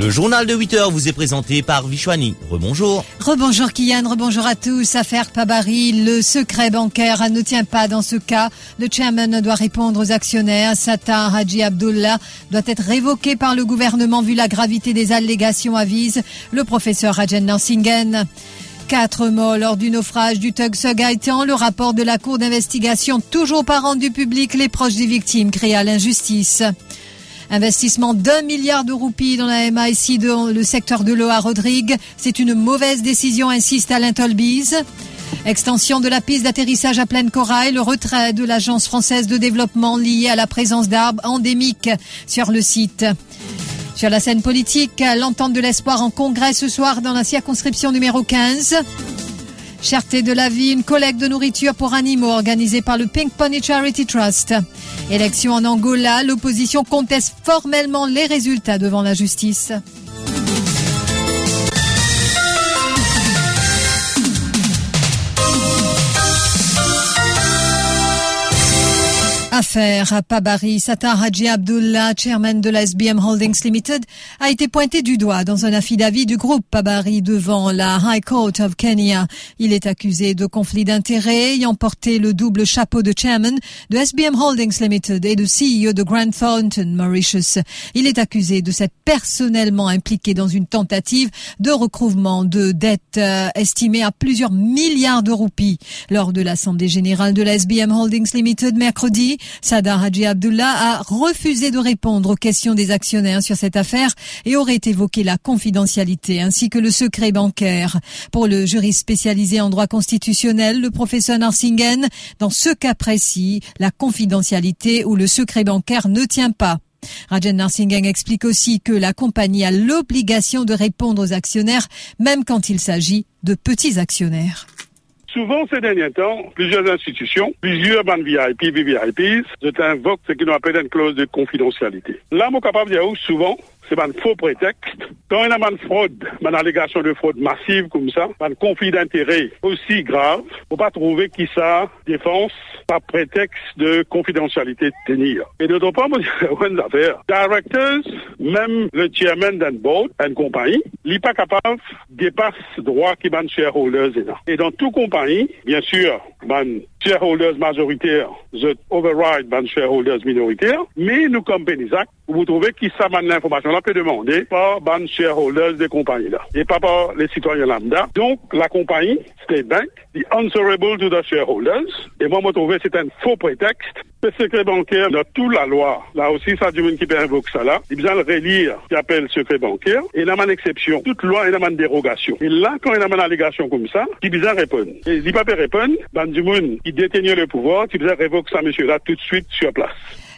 Le journal de 8 heures vous est présenté par Vishwani. Rebonjour. Rebonjour Kian, rebonjour à tous. Affaire Pabari, le secret bancaire ne tient pas dans ce cas. Le chairman doit répondre aux actionnaires. Satan Haji Abdullah doit être révoqué par le gouvernement vu la gravité des allégations, avise le professeur Rajen Nansingen. Quatre morts lors du naufrage du Tug Gaëtan. Le rapport de la Cour d'investigation toujours pas rendu public. Les proches des victimes créent à l'injustice. Investissement d'un milliard de roupies dans la MIC dans le secteur de l'eau à Rodrigue. C'est une mauvaise décision, insiste Alain Tolbiz. Extension de la piste d'atterrissage à pleine corail, le retrait de l'Agence française de développement lié à la présence d'arbres endémiques sur le site. Sur la scène politique, l'entente de l'espoir en congrès ce soir dans la circonscription numéro 15. Cherté de la vie, une collecte de nourriture pour animaux organisée par le Pink Pony Charity Trust. Élection en Angola, l'opposition conteste formellement les résultats devant la justice. Affaire à Pabari, Satar Haji Abdullah, chairman de la SBM Holdings Limited, a été pointé du doigt dans un affidavit du groupe Pabari devant la High Court of Kenya. Il est accusé de conflit d'intérêts ayant porté le double chapeau de chairman de SBM Holdings Limited et de CEO de Grand Thornton, Mauritius. Il est accusé de s'être personnellement impliqué dans une tentative de recouvrement de dettes euh, estimées à plusieurs milliards de roupies. Lors de l'Assemblée générale de la SBM Holdings Limited mercredi, Sadar Haji Abdullah a refusé de répondre aux questions des actionnaires sur cette affaire et aurait évoqué la confidentialité ainsi que le secret bancaire. Pour le juriste spécialisé en droit constitutionnel, le professeur Narsingen, dans ce cas précis, la confidentialité ou le secret bancaire ne tient pas. Rajan Narsingh explique aussi que la compagnie a l'obligation de répondre aux actionnaires, même quand il s'agit de petits actionnaires. Souvent, ces derniers temps, plusieurs institutions, plusieurs bandes VIP, VVIPs, je invoquent ce qu'on appelle une clause de confidentialité. Là, suis capable de dire souvent, c'est un faux prétexte. Quand il y a une fraude, une allégation de fraude massive comme ça, un conflit d'intérêt aussi grave, faut pas trouver qui ça défense par prétexte de confidentialité tenir. Et d'autre part, moi, une affaire. Directors, même le chairman d'un board, une compagnie, n'est pas capable dépasse droit qui ban shareholders et dans toute compagnie, bien sûr, shareholders majoritaires, the override ban shareholders minoritaires, mais nous comme Benisac, vous trouvez qui ça l'information là peut demander par ban shareholders des compagnies là et pas par les citoyens lambda. Donc la compagnie State Bank, the answerable to the shareholders. Et moi, je trouve c'est un faux prétexte. Le secret bancaire dans toute la loi, là aussi, ça du monde qui peut invoquer ça là. Il besoin de relire ce qu'il appelle secret bancaire. Et a une exception. Toute loi, il y a une dérogation. Et là, quand il a une allégation comme ça, il besoin de répondre. Et il pas répondre, ben du monde qui détenait le pouvoir, il besoin de révoquer ça, monsieur là, tout de suite sur place.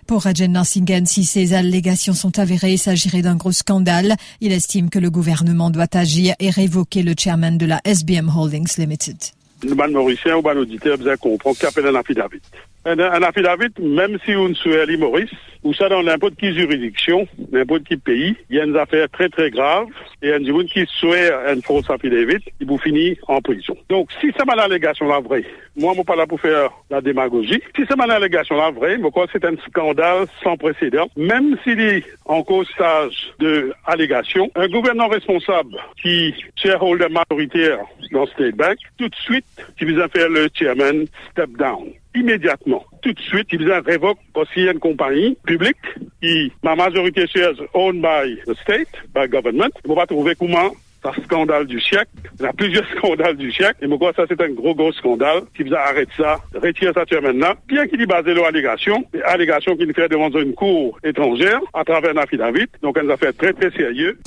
Pour Rajen Narsingen, si ces allégations sont avérées, il s'agirait d'un gros scandale. Il estime que le gouvernement doit agir et révoquer le chairman de la SBM Holdings Limited. Le ban mauricien ou ban auditeur besoin comprendre qu'il appelle un affidavit. Un, un affidavit, même si on souhaite l'île Maurice, ou ça dans n'importe quelle juridiction, n'importe quel pays, il y a une affaire très très grave, et un monde qui souhaite un fausse affidavit, il vous finit en prison. Donc, si c'est ma allégation la vraie, moi, je suis pas là pour faire la démagogie. Si c'est ma allégation la vraie, je crois que c'est un scandale sans précédent. Même s'il est en cause stage de allégation, un gouvernement responsable qui shareholder majoritaire dans State Bank, tout de suite, qui vient faire le chairman step down immédiatement. Tout de suite, ils révoquent aussi une compagnie publique qui, ma majorité shares owned by the state, by government. On va trouver comment un scandale du siècle. Il y a plusieurs scandales du siècle. Et moi, ça, c'est un gros, gros scandale qui vous arrête ça, retire ça maintenant. Bien qu'il y basé sur allégation, allégation qu'il fait devant une cour étrangère à travers un affidavit. Donc, elle nous a fait très, très sérieux.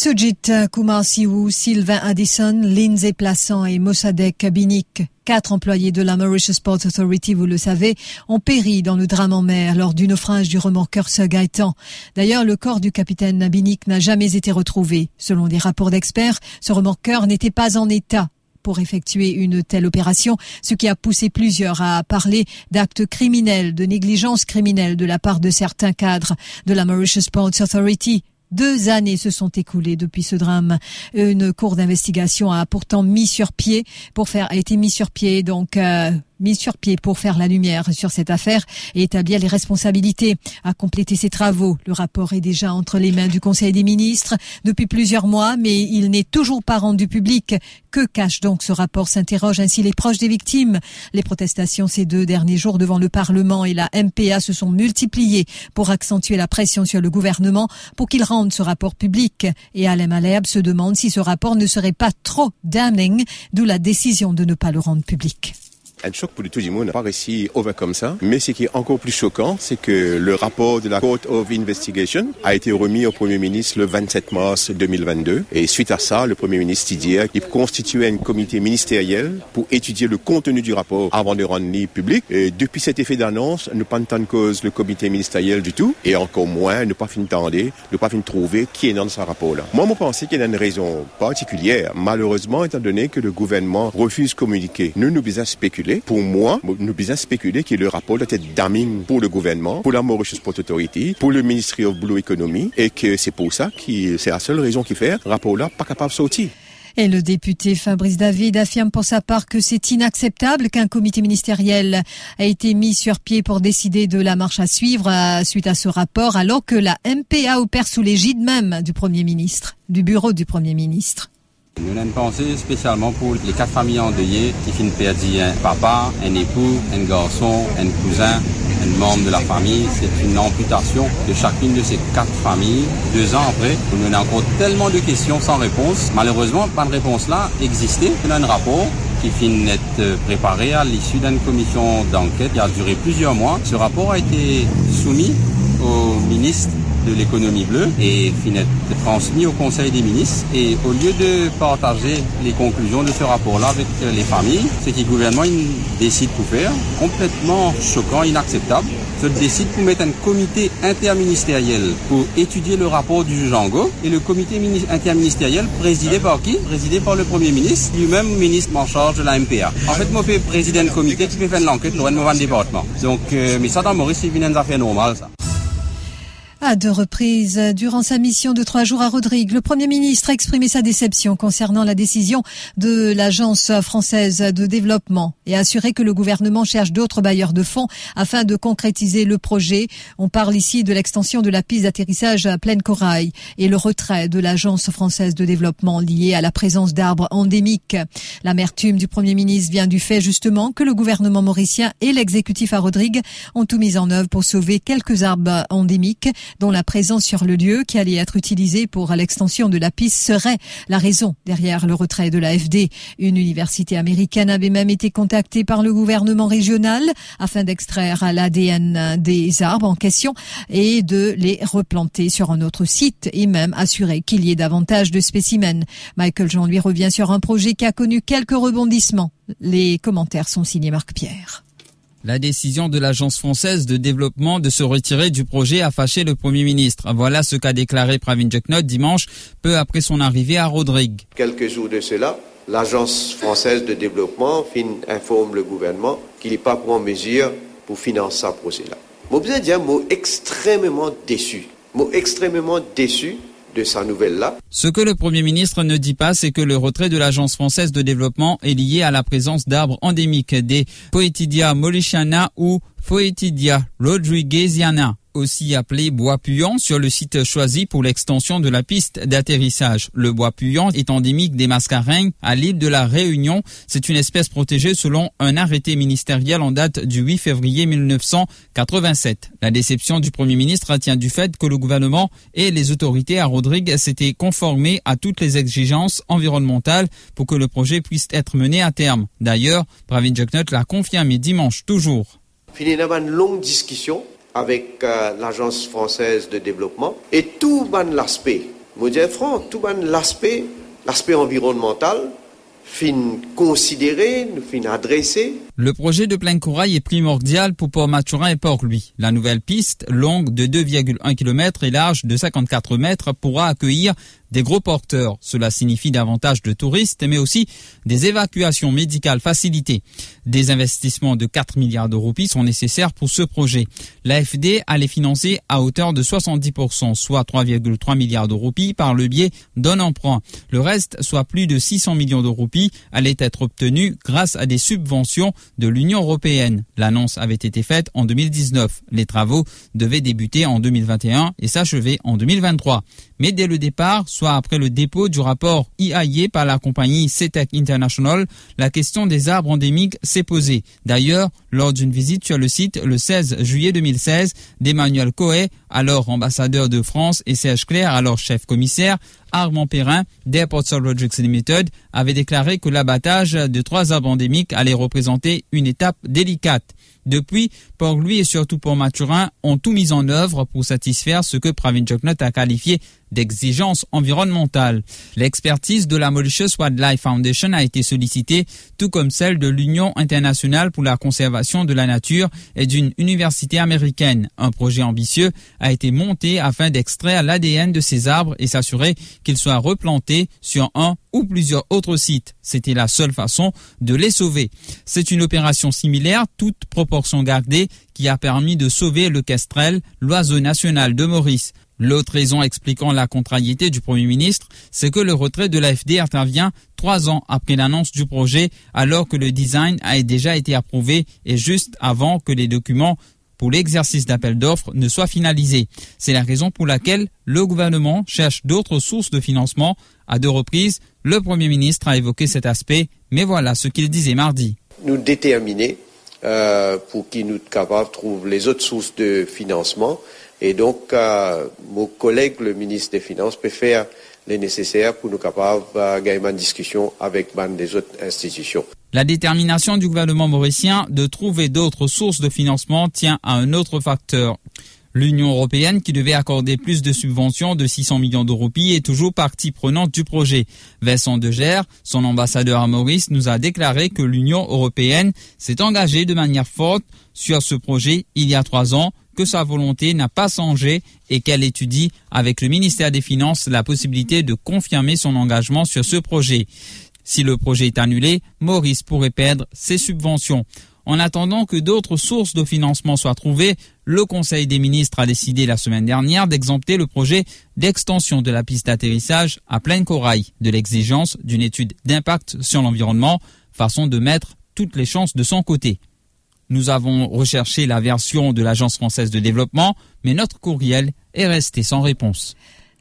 Sujit Kumar Siwu, Sylvain Addison, Lindsay Plassant et Mossadegh Binik, quatre employés de la Mauritius Sport Authority, vous le savez, ont péri dans le drame en mer lors du naufrage du remorqueur Sir. D'ailleurs, le corps du capitaine Binik n'a jamais été retrouvé. Selon des rapports d'experts, ce remorqueur n'était pas en état pour effectuer une telle opération, ce qui a poussé plusieurs à parler d'actes criminels, de négligence criminelle de la part de certains cadres de la Mauritius Sports Authority. Deux années se sont écoulées depuis ce drame. Une cour d'investigation a pourtant mis sur pied pour faire a été mis sur pied donc euh, mis sur pied pour faire la lumière sur cette affaire et établir les responsabilités. À compléter ses travaux, le rapport est déjà entre les mains du Conseil des ministres depuis plusieurs mois, mais il n'est toujours pas rendu public. Que cache donc ce rapport s'interroge ainsi les proches des victimes. Les protestations ces deux derniers jours devant le Parlement et la MPA se sont multipliées pour accentuer la pression sur le gouvernement pour qu'il rende ce rapport public. Et Alain Malherbe se demande si ce rapport ne serait pas trop damning, d'où la décision de ne pas le rendre public un choc pour le monde, pas réussi over comme ça. Mais ce qui est encore plus choquant, c'est que le rapport de la Court of Investigation a été remis au Premier ministre le 27 mars 2022. Et suite à ça, le Premier ministre dit qu'il constituait un comité ministériel pour étudier le contenu du rapport avant de rendre public. Et depuis cet effet d'annonce, ne pas entendre cause le comité ministériel du tout, et encore moins ne pas finir ne pas finir trouver qui est dans ce rapport-là. Moi, je pense qu'il y a une raison particulière. Malheureusement, étant donné que le gouvernement refuse de communiquer, nous nous à spéculer pour moi, nous besoin spéculer que le rapport doit être pour le gouvernement, pour la Mauritius Port Authority, pour le Ministry of Blue Economy, et que c'est pour ça que c'est la seule raison qui fait le rapport-là pas capable de sortir. Et le député Fabrice David affirme pour sa part que c'est inacceptable qu'un comité ministériel a été mis sur pied pour décider de la marche à suivre suite à ce rapport, alors que la MPA opère sous l'égide même du Premier ministre, du bureau du Premier ministre. Nous avons pensé spécialement pour les quatre familles endeuillées qui finissent perdre un papa, un époux, un garçon, un cousin, un membre de la famille. C'est une amputation de chacune de ces quatre familles. Deux ans après, nous avons encore tellement de questions sans réponse. Malheureusement, pas de réponse là existait. On a un rapport qui finit d'être préparé à l'issue d'une commission d'enquête qui a duré plusieurs mois. Ce rapport a été soumis au ministre de l'économie bleue et finit transmis au Conseil des ministres. Et au lieu de partager les conclusions de ce rapport-là avec les familles, ce le gouvernement décide pour faire, complètement choquant, inacceptable, se décide pour mettre un comité interministériel pour étudier le rapport du juge Ango. Et le comité interministériel présidé par qui? Présidé par le Premier ministre, lui-même ministre en charge de la MPA. En fait, moi, je suis président du comité qui fait l'enquête, avons un département. Donc, euh, mais ça dans Maurice, c'est une affaire normale, ça. À deux reprises, durant sa mission de trois jours à Rodrigue, le Premier ministre a exprimé sa déception concernant la décision de l'Agence française de développement et a assuré que le gouvernement cherche d'autres bailleurs de fonds afin de concrétiser le projet. On parle ici de l'extension de la piste d'atterrissage à Pleine Corail et le retrait de l'Agence française de développement lié à la présence d'arbres endémiques. L'amertume du Premier ministre vient du fait justement que le gouvernement mauricien et l'exécutif à Rodrigue ont tout mis en œuvre pour sauver quelques arbres endémiques dont la présence sur le lieu qui allait être utilisé pour l'extension de la piste serait la raison derrière le retrait de l'AFD. Une université américaine avait même été contactée par le gouvernement régional afin d'extraire l'ADN des arbres en question et de les replanter sur un autre site et même assurer qu'il y ait davantage de spécimens. Michael Jean lui revient sur un projet qui a connu quelques rebondissements. Les commentaires sont signés Marc Pierre. La décision de l'Agence française de développement de se retirer du projet a fâché le Premier ministre. Voilà ce qu'a déclaré Pravin Jeknot dimanche, peu après son arrivée à Rodrigue. Quelques jours de cela, l'Agence française de développement informe le gouvernement qu'il n'est pas en mesure pour financer ce projet-là. Je dire un extrêmement déçu. Mot extrêmement déçu Ce que le Premier ministre ne dit pas, c'est que le retrait de l'Agence française de développement est lié à la présence d'arbres endémiques des Poetidia mauritiana ou Poetidia rodriguesiana aussi appelé bois puant sur le site choisi pour l'extension de la piste d'atterrissage. Le bois puant est endémique des Mascareignes à l'île de la Réunion. C'est une espèce protégée selon un arrêté ministériel en date du 8 février 1987. La déception du Premier ministre tient du fait que le gouvernement et les autorités à Rodrigue s'étaient conformés à toutes les exigences environnementales pour que le projet puisse être mené à terme. D'ailleurs, Pravin Jeknut l'a confirmé dimanche toujours. une longue discussion avec euh, l'Agence française de développement. Et tout l'aspect, je franc, tout l'aspect, l'aspect environnemental, fin considéré, fin adressé. Le projet de plein corail est primordial pour Port-Maturin et Port-Louis. La nouvelle piste, longue de 2,1 km et large de 54 mètres, pourra accueillir des gros porteurs. Cela signifie davantage de touristes, mais aussi des évacuations médicales facilitées. Des investissements de 4 milliards de roupies sont nécessaires pour ce projet. L'AFD allait financer à hauteur de 70%, soit 3,3 milliards de roupies par le biais d'un emprunt. Le reste, soit plus de 600 millions de roupies, allait être obtenu grâce à des subventions de l'Union européenne. L'annonce avait été faite en 2019. Les travaux devaient débuter en 2021 et s'achever en 2023. Mais dès le départ, soit après le dépôt du rapport IAIE par la compagnie CETEC International, la question des arbres endémiques s'est posée. D'ailleurs, lors d'une visite sur le site le 16 juillet 2016 d'Emmanuel Coé, alors ambassadeur de France, et Serge Claire, alors chef commissaire, Armand Perrin d'Airport Projects Limited avait déclaré que l'abattage de trois arbres endémiques allait représenter une étape délicate. Depuis, Port-Louis et surtout Port-Maturin ont tout mis en œuvre pour satisfaire ce que Pravin Joknot a qualifié d'exigence environnementale. L'expertise de la Mauritius Wildlife Foundation a été sollicitée, tout comme celle de l'Union internationale pour la conservation de la nature et d'une université américaine. Un projet ambitieux a été monté afin d'extraire l'ADN de ces arbres et s'assurer qu'ils soient replantés sur un ou plusieurs autres sites. C'était la seule façon de les sauver. C'est une opération similaire, toute proportion gardée, qui a permis de sauver le kestrel, l'oiseau national de Maurice. L'autre raison expliquant la contrariété du Premier ministre, c'est que le retrait de l'AFD intervient trois ans après l'annonce du projet, alors que le design a déjà été approuvé et juste avant que les documents pour l'exercice d'appel d'offres ne soient finalisés. C'est la raison pour laquelle le gouvernement cherche d'autres sources de financement. À deux reprises, le Premier ministre a évoqué cet aspect, mais voilà ce qu'il disait mardi. Nous déterminer euh, pour qu'ils nous trouver les autres sources de financement et donc, euh, mon collègue, le ministre des Finances, peut faire les nécessaires pour nous capables de gagner une discussion avec les autres institutions. La détermination du gouvernement mauricien de trouver d'autres sources de financement tient à un autre facteur. L'Union européenne, qui devait accorder plus de subventions de 600 millions d'euros, est toujours partie prenante du projet. Vincent Deger, son ambassadeur à Maurice, nous a déclaré que l'Union européenne s'est engagée de manière forte sur ce projet il y a trois ans que sa volonté n'a pas changé et qu'elle étudie avec le ministère des Finances la possibilité de confirmer son engagement sur ce projet. Si le projet est annulé, Maurice pourrait perdre ses subventions. En attendant que d'autres sources de financement soient trouvées, le Conseil des ministres a décidé la semaine dernière d'exempter le projet d'extension de la piste d'atterrissage à pleine corail de l'exigence d'une étude d'impact sur l'environnement, façon de mettre toutes les chances de son côté. Nous avons recherché la version de l'Agence française de développement, mais notre courriel est resté sans réponse.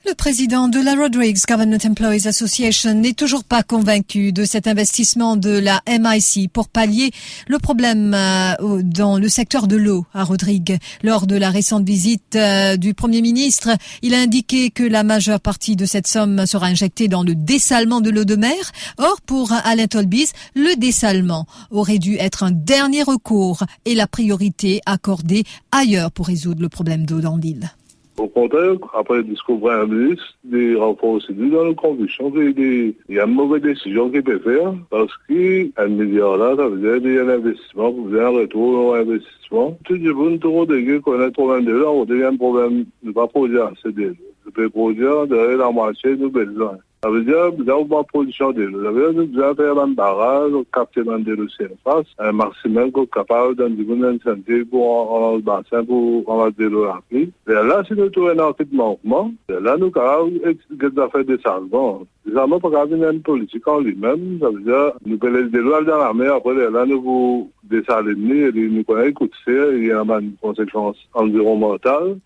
Le président de la Rodrigues Government Employees Association n'est toujours pas convaincu de cet investissement de la MIC pour pallier le problème euh, dans le secteur de l'eau à Rodrigues. Lors de la récente visite euh, du Premier ministre, il a indiqué que la majeure partie de cette somme sera injectée dans le dessalement de l'eau de mer. Or, pour Alain Tolbis, le dessalement aurait dû être un dernier recours et la priorité accordée ailleurs pour résoudre le problème d'eau dans l'île. Au contraire, après le discours Premier ministre, des renforts aussi dans la conviction qu'il y a une mauvaise décision qu'il peut faire parce qu'un milliard là, ça veut dire un investissement pour faire un retour à investissement. Tout le monde trop dégueu qu'on a problème de on devient un problème de pas produire assez d'eau. Je peux produire derrière la moitié de besoins. Ça veut dire que nous avons pas production de l'eau. Ça veut dire que nous avons faire un barrage, capter de l'eau surface, un maximum qu'on capable d'un un santé pour un bassin pour de l'eau remplie. Et là, si nous trouvons un petit manquement, là, nous avons fait des changements. Nous n'avons pas une politique en lui-même. Ça veut dire nous pouvons laisser de l'eau dans la mer. Après, là, nous pouvons désaliner et nous connaissons écouter. Il y a une conséquence environnementale.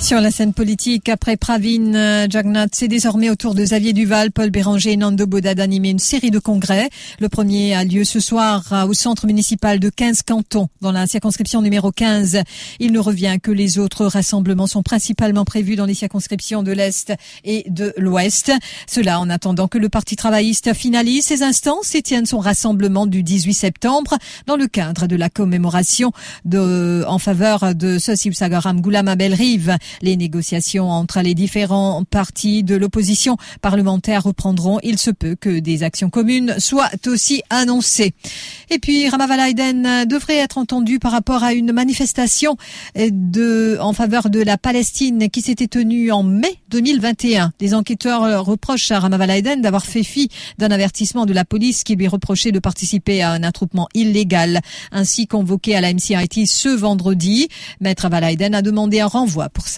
Sur la scène politique, après Pravin euh, Jagnat, c'est désormais au tour de Xavier Duval, Paul Béranger et Nando Boda d'animer une série de congrès. Le premier a lieu ce soir euh, au centre municipal de 15 cantons, dans la circonscription numéro 15. Il ne revient que les autres rassemblements sont principalement prévus dans les circonscriptions de l'Est et de l'Ouest. Cela en attendant que le Parti travailliste finalise ses instances et tienne son rassemblement du 18 septembre dans le cadre de la commémoration de, en faveur de Sosib Sagaram Goulam Rive. Les négociations entre les différents partis de l'opposition parlementaire reprendront. Il se peut que des actions communes soient aussi annoncées. Et puis, Ramavalaiden devrait être entendu par rapport à une manifestation de, en faveur de la Palestine qui s'était tenue en mai 2021. Les enquêteurs reprochent à Ramavalaiden d'avoir fait fi d'un avertissement de la police qui lui reprochait de participer à un attroupement illégal. Ainsi convoqué à la MCIT ce vendredi, Maître a demandé un renvoi pour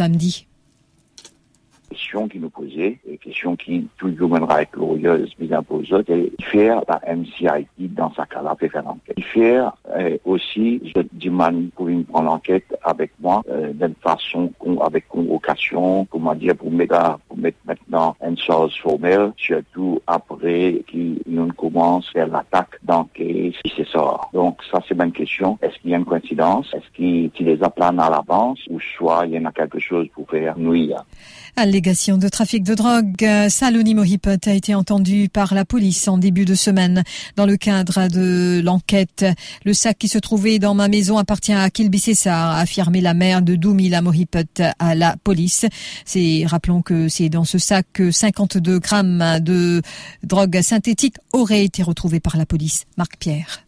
question qui nous posait, question qui, tout Human Rights Lawyers bien posée, et faire la MCIT dans sa cas-là, faire l'enquête. Faire euh, aussi, je demande pour une prendre l'enquête avec moi, euh, d'une façon, avec convocation, comment dire, pour mettre, pour mettre maintenant une chose formelle, surtout après qu'on commence faire l'attaque dans si c'est ça. Donc, ça, c'est ma question. Est-ce qu'il y a une coïncidence? Est-ce qu'il les a planés à l'avance? Ou soit il y en a quelque chose pour faire nuire? Allégation de trafic de drogue. Saloni Mohipot a été entendu par la police en début de semaine. Dans le cadre de l'enquête, le sac qui se trouvait dans ma maison appartient à Cessar, a affirmé la mère de Doumila Mohipot à la police. C'est, rappelons que c'est dans ce sac que 52 grammes de drogue synthétique auraient été retrouvés par la police. Marc Pierre.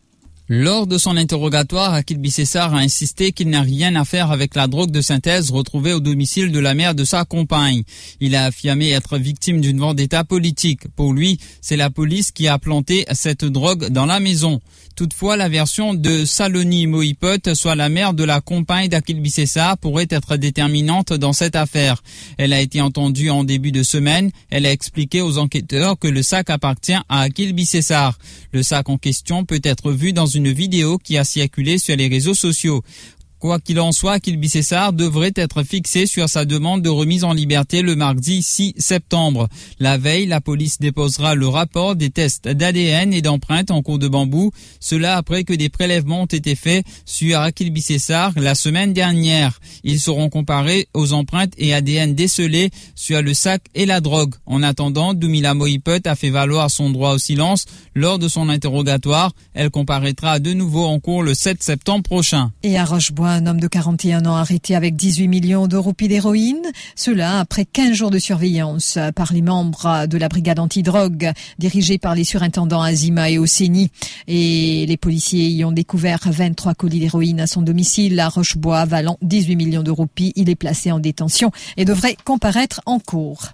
Lors de son interrogatoire, Akil Bissessar a insisté qu'il n'a rien à faire avec la drogue de synthèse retrouvée au domicile de la mère de sa compagne. Il a affirmé être victime d'une vendetta politique. Pour lui, c'est la police qui a planté cette drogue dans la maison. Toutefois, la version de Saloni Moipot, soit la mère de la compagne d'Akil Bissessa, pourrait être déterminante dans cette affaire. Elle a été entendue en début de semaine. Elle a expliqué aux enquêteurs que le sac appartient à Akil Bissessar. Le sac en question peut être vu dans une vidéo qui a circulé sur les réseaux sociaux. Quoi qu'il en soit, Kilby Cessar devrait être fixé sur sa demande de remise en liberté le mardi 6 septembre. La veille, la police déposera le rapport des tests d'ADN et d'empreintes en cours de bambou, cela après que des prélèvements ont été faits sur Kilby Cessar la semaine dernière. Ils seront comparés aux empreintes et ADN décelés sur le sac et la drogue. En attendant, Doumila Moiput a fait valoir son droit au silence lors de son interrogatoire. Elle comparaîtra de nouveau en cours le 7 septembre prochain. Un homme de 41 ans arrêté avec 18 millions de roupies d'héroïne. Cela après 15 jours de surveillance par les membres de la brigade antidrogue dirigée par les surintendants Azima et Osséni. Et les policiers y ont découvert 23 colis d'héroïne à son domicile à Rochebois valant 18 millions de roupies. Il est placé en détention et devrait comparaître en cours.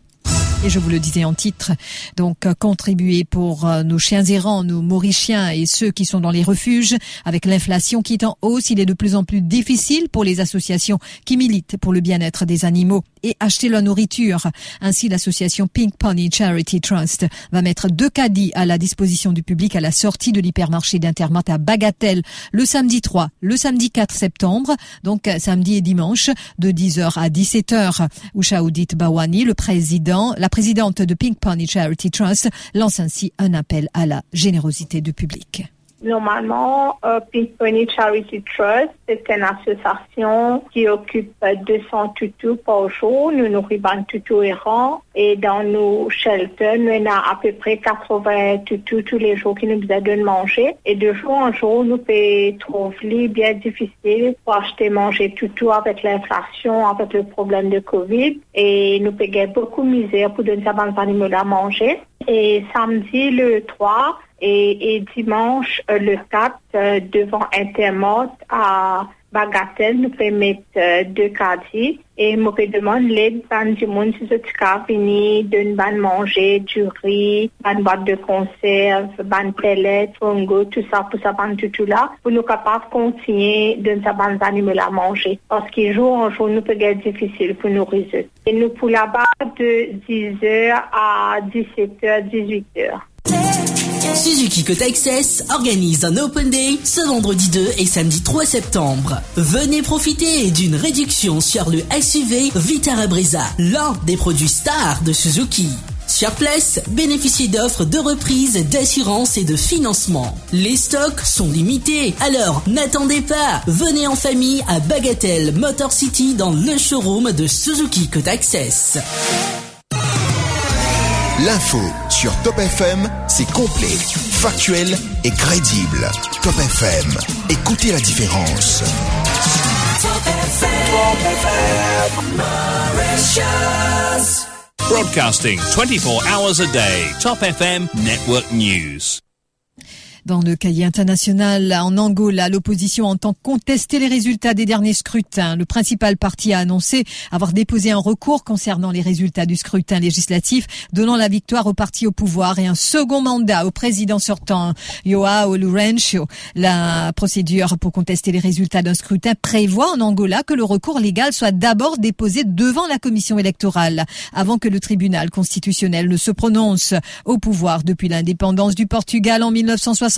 Et je vous le disais en titre, donc euh, contribuer pour euh, nos chiens errants, nos mauriciens et ceux qui sont dans les refuges. Avec l'inflation qui est en hausse, il est de plus en plus difficile pour les associations qui militent pour le bien-être des animaux et acheter leur nourriture. Ainsi, l'association Pink Pony Charity Trust va mettre deux caddies à la disposition du public à la sortie de l'hypermarché d'Intermat à Bagatelle le samedi 3, le samedi 4 septembre, donc euh, samedi et dimanche de 10h à 17h. Ushaoudit Bawani, le président, la présidente de Pink Pony Charity Trust lance ainsi un appel à la générosité du public. Normalement, euh, Pink Pony Charity Trust, c'est une association qui occupe 200 toutous par jour. Nous nourrissons toutous errants et dans nos shelters, nous avons à peu près 80 toutous tous les jours qui nous besoin de manger. Et de jour en jour, nous pouvons trouver bien difficile pour acheter manger toutou avec l'inflation, avec le problème de Covid. Et nous pouvons beaucoup misère pour donner à animaux à manger. Et samedi, le 3, et, dimanche, euh, le 4, euh, devant Intermot à Bagatelle, nous pouvons mettre euh, deux caddies et nous pouvons demander l'aide du monde si ce cas venir d'une ban manger, du riz, une boîte de conserve, ban pellet, fongo, tout ça pour ça ban tout là, pour nous capables de continuer de sa ban animaux à manger. Parce que jour en jour, nous peut être difficile pour nous résoudre. Et nous pour là-bas de 10h à 17h, 18h. Suzuki Kota Access organise un Open Day ce vendredi 2 et samedi 3 septembre. Venez profiter d'une réduction sur le SUV Vitara Brisa, l'un des produits stars de Suzuki. Sur place, bénéficiez d'offres de reprise, d'assurance et de financement. Les stocks sont limités, alors n'attendez pas. Venez en famille à Bagatelle Motor City dans le showroom de Suzuki Kota Access. L'info sur Top FM, c'est complet, factuel et crédible. Top FM, écoutez la différence. Top FM. Broadcasting 24 hours a day. Top FM Network News. Dans le cahier international, en Angola, l'opposition entend contester les résultats des derniers scrutins. Le principal parti a annoncé avoir déposé un recours concernant les résultats du scrutin législatif, donnant la victoire au parti au pouvoir et un second mandat au président sortant, Joao Lourenço. La procédure pour contester les résultats d'un scrutin prévoit en Angola que le recours légal soit d'abord déposé devant la commission électorale, avant que le tribunal constitutionnel ne se prononce. Au pouvoir depuis l'indépendance du Portugal en 1960,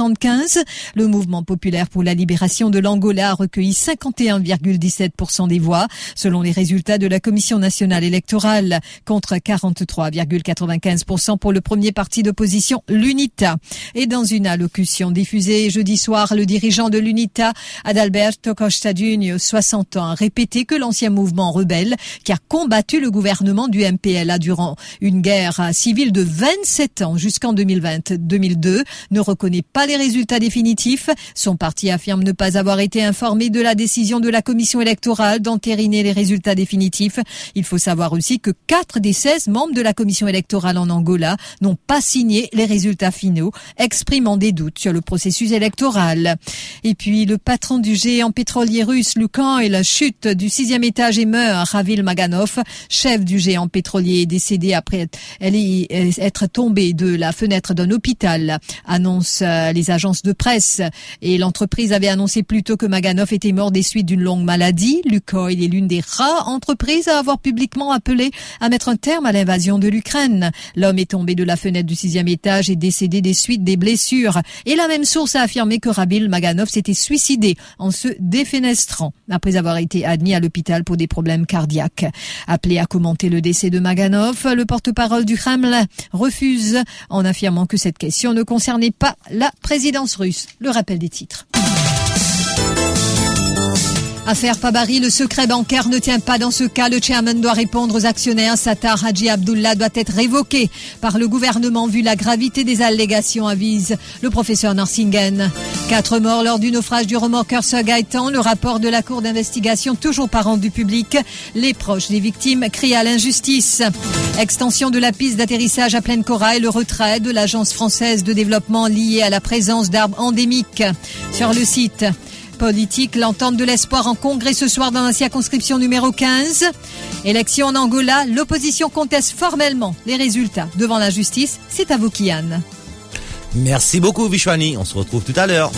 le mouvement populaire pour la libération de l'Angola a recueilli 51,17% des voix, selon les résultats de la Commission nationale électorale, contre 43,95% pour le premier parti d'opposition, l'UNITA. Et dans une allocution diffusée jeudi soir, le dirigeant de l'UNITA, Adalberto Costa Junior, 60 ans, a répété que l'ancien mouvement rebelle, qui a combattu le gouvernement du MPLA durant une guerre civile de 27 ans jusqu'en 2020-2002, ne reconnaît pas les résultats définitifs. Son parti affirme ne pas avoir été informé de la décision de la commission électorale d'entériner les résultats définitifs. Il faut savoir aussi que 4 des 16 membres de la commission électorale en Angola n'ont pas signé les résultats finaux, exprimant des doutes sur le processus électoral. Et puis le patron du géant pétrolier russe Lukan et la chute du sixième étage et meurt. Ravil Maganov, chef du géant pétrolier, est décédé après être tombé de la fenêtre d'un hôpital, annonce les agences de presse. Et l'entreprise avait annoncé plus tôt que Maganov était mort des suites d'une longue maladie. Lukoil est l'une des rares entreprises à avoir publiquement appelé à mettre un terme à l'invasion de l'Ukraine. L'homme est tombé de la fenêtre du sixième étage et décédé des suites des blessures. Et la même source a affirmé que Rabil Maganov s'était suicidé en se défenestrant après avoir été admis à l'hôpital pour des problèmes cardiaques. Appelé à commenter le décès de Maganov, le porte-parole du Kremlin refuse en affirmant que cette question ne concernait pas la présidence russe. Le rappel des titres. Affaire Pabari, le secret bancaire ne tient pas dans ce cas. Le chairman doit répondre aux actionnaires. Satar Haji Abdullah doit être révoqué par le gouvernement vu la gravité des allégations, avise le professeur Norsingen. Quatre morts lors du naufrage du remorqueur Sir. Le rapport de la cour d'investigation toujours pas rendu public. Les proches des victimes crient à l'injustice. Extension de la piste d'atterrissage à pleine corail. Le retrait de l'agence française de développement lié à la présence d'arbres endémiques sur le site politique. L'entente de l'espoir en congrès ce soir dans la circonscription numéro 15. Élection en Angola, l'opposition conteste formellement les résultats devant la justice. C'est à vous, Kian. Merci beaucoup, Vishwani. On se retrouve tout à l'heure.